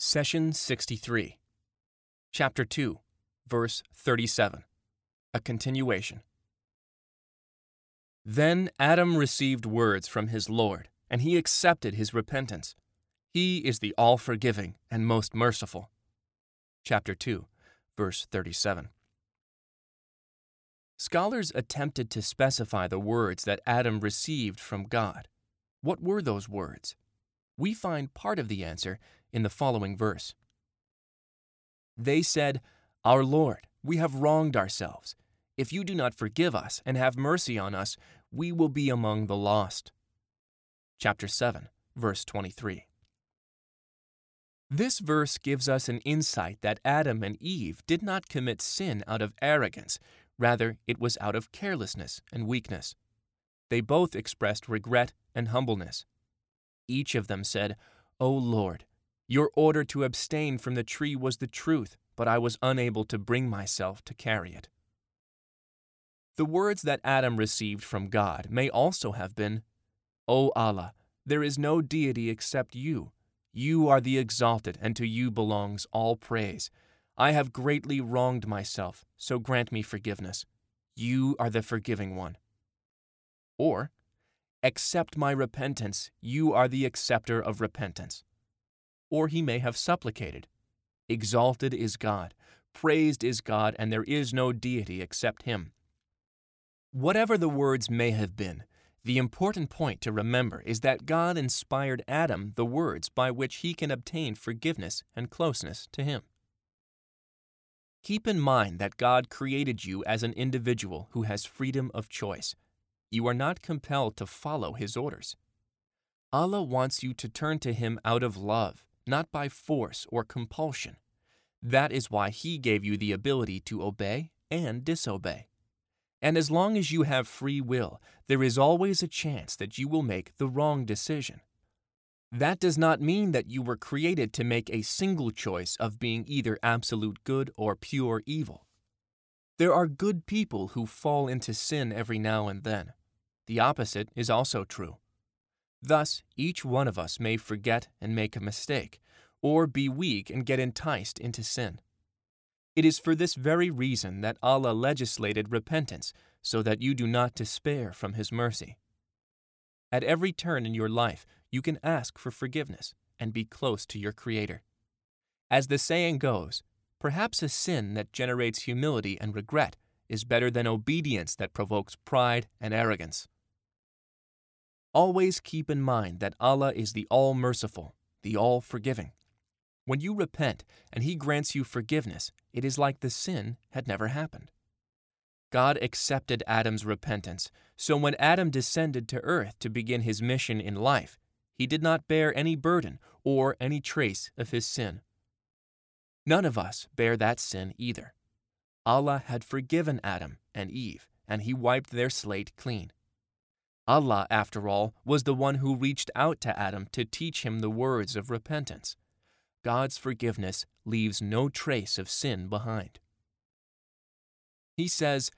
Session 63, Chapter 2, Verse 37. A continuation. Then Adam received words from his Lord, and he accepted his repentance. He is the all forgiving and most merciful. Chapter 2, verse 37. Scholars attempted to specify the words that Adam received from God. What were those words? We find part of the answer in the following verse. They said, Our Lord, we have wronged ourselves. If you do not forgive us and have mercy on us, we will be among the lost. Chapter 7, verse 23. This verse gives us an insight that Adam and Eve did not commit sin out of arrogance, rather, it was out of carelessness and weakness. They both expressed regret and humbleness. Each of them said, O Lord, your order to abstain from the tree was the truth, but I was unable to bring myself to carry it. The words that Adam received from God may also have been, O Allah, there is no deity except you. You are the exalted, and to you belongs all praise. I have greatly wronged myself, so grant me forgiveness. You are the forgiving one. Or, Accept my repentance, you are the acceptor of repentance. Or he may have supplicated, Exalted is God, praised is God, and there is no deity except him. Whatever the words may have been, the important point to remember is that God inspired Adam the words by which he can obtain forgiveness and closeness to him. Keep in mind that God created you as an individual who has freedom of choice. You are not compelled to follow his orders. Allah wants you to turn to him out of love, not by force or compulsion. That is why he gave you the ability to obey and disobey. And as long as you have free will, there is always a chance that you will make the wrong decision. That does not mean that you were created to make a single choice of being either absolute good or pure evil. There are good people who fall into sin every now and then. The opposite is also true. Thus, each one of us may forget and make a mistake, or be weak and get enticed into sin. It is for this very reason that Allah legislated repentance, so that you do not despair from His mercy. At every turn in your life, you can ask for forgiveness and be close to your Creator. As the saying goes, perhaps a sin that generates humility and regret is better than obedience that provokes pride and arrogance. Always keep in mind that Allah is the All Merciful, the All Forgiving. When you repent and He grants you forgiveness, it is like the sin had never happened. God accepted Adam's repentance, so when Adam descended to earth to begin his mission in life, he did not bear any burden or any trace of his sin. None of us bear that sin either. Allah had forgiven Adam and Eve, and he wiped their slate clean. Allah, after all, was the one who reached out to Adam to teach him the words of repentance. God's forgiveness leaves no trace of sin behind. He says,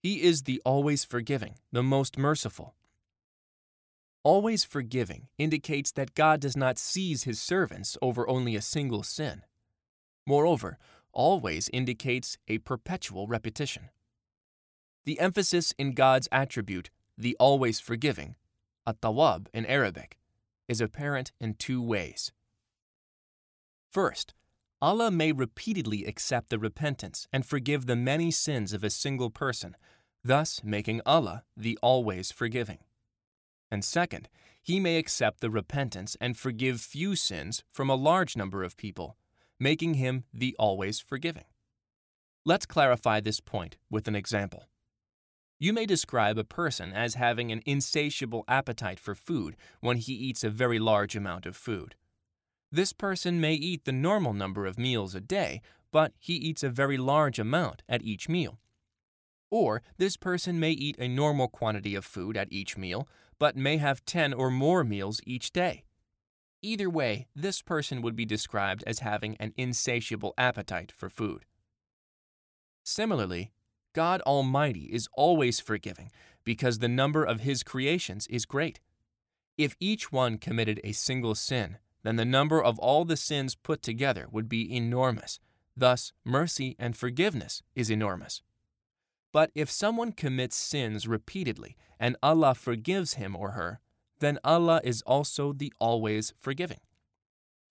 He is the always forgiving, the most merciful. Always forgiving indicates that God does not seize his servants over only a single sin. Moreover, always indicates a perpetual repetition. The emphasis in God's attribute the always forgiving, at-tawwab in Arabic, is apparent in two ways. First, Allah may repeatedly accept the repentance and forgive the many sins of a single person, thus making Allah the always forgiving. And second, He may accept the repentance and forgive few sins from a large number of people, making Him the always forgiving. Let's clarify this point with an example. You may describe a person as having an insatiable appetite for food when he eats a very large amount of food. This person may eat the normal number of meals a day, but he eats a very large amount at each meal. Or this person may eat a normal quantity of food at each meal, but may have 10 or more meals each day. Either way, this person would be described as having an insatiable appetite for food. Similarly, God Almighty is always forgiving because the number of His creations is great. If each one committed a single sin, then the number of all the sins put together would be enormous. Thus, mercy and forgiveness is enormous. But if someone commits sins repeatedly and Allah forgives him or her, then Allah is also the always forgiving.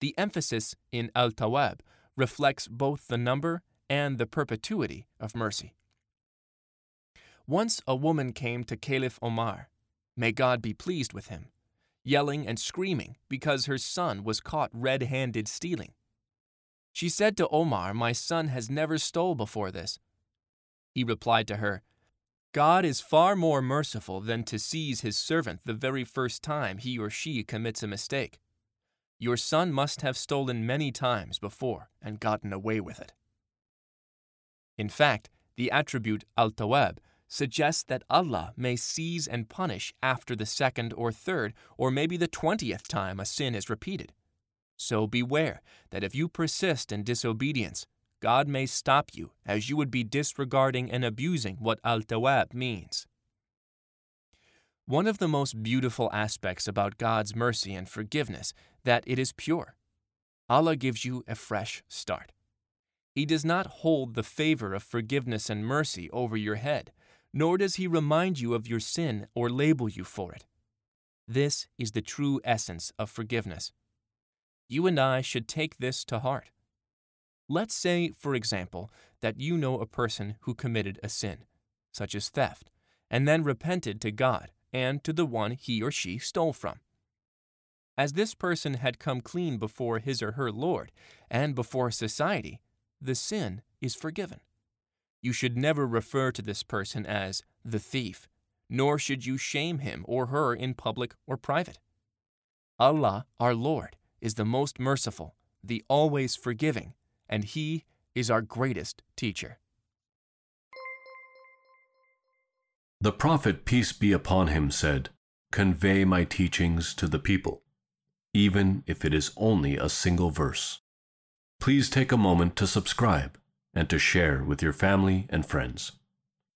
The emphasis in Al Tawab reflects both the number and the perpetuity of mercy. Once a woman came to Caliph Omar, may God be pleased with him, yelling and screaming because her son was caught red handed stealing. She said to Omar, My son has never stole before this. He replied to her, God is far more merciful than to seize his servant the very first time he or she commits a mistake. Your son must have stolen many times before and gotten away with it. In fact, the attribute al tawab suggests that Allah may seize and punish after the second or third or maybe the twentieth time a sin is repeated. So beware that if you persist in disobedience, God may stop you as you would be disregarding and abusing what al tawab means. One of the most beautiful aspects about God's mercy and forgiveness that it is pure. Allah gives you a fresh start. He does not hold the favor of forgiveness and mercy over your head, nor does he remind you of your sin or label you for it. This is the true essence of forgiveness. You and I should take this to heart. Let's say, for example, that you know a person who committed a sin, such as theft, and then repented to God and to the one he or she stole from. As this person had come clean before his or her Lord and before society, the sin is forgiven. You should never refer to this person as the thief, nor should you shame him or her in public or private. Allah, our Lord, is the most merciful, the always forgiving, and He is our greatest teacher. The Prophet, peace be upon him, said, Convey my teachings to the people, even if it is only a single verse. Please take a moment to subscribe and to share with your family and friends.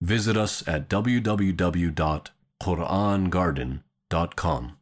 Visit us at www.qurangarden.com.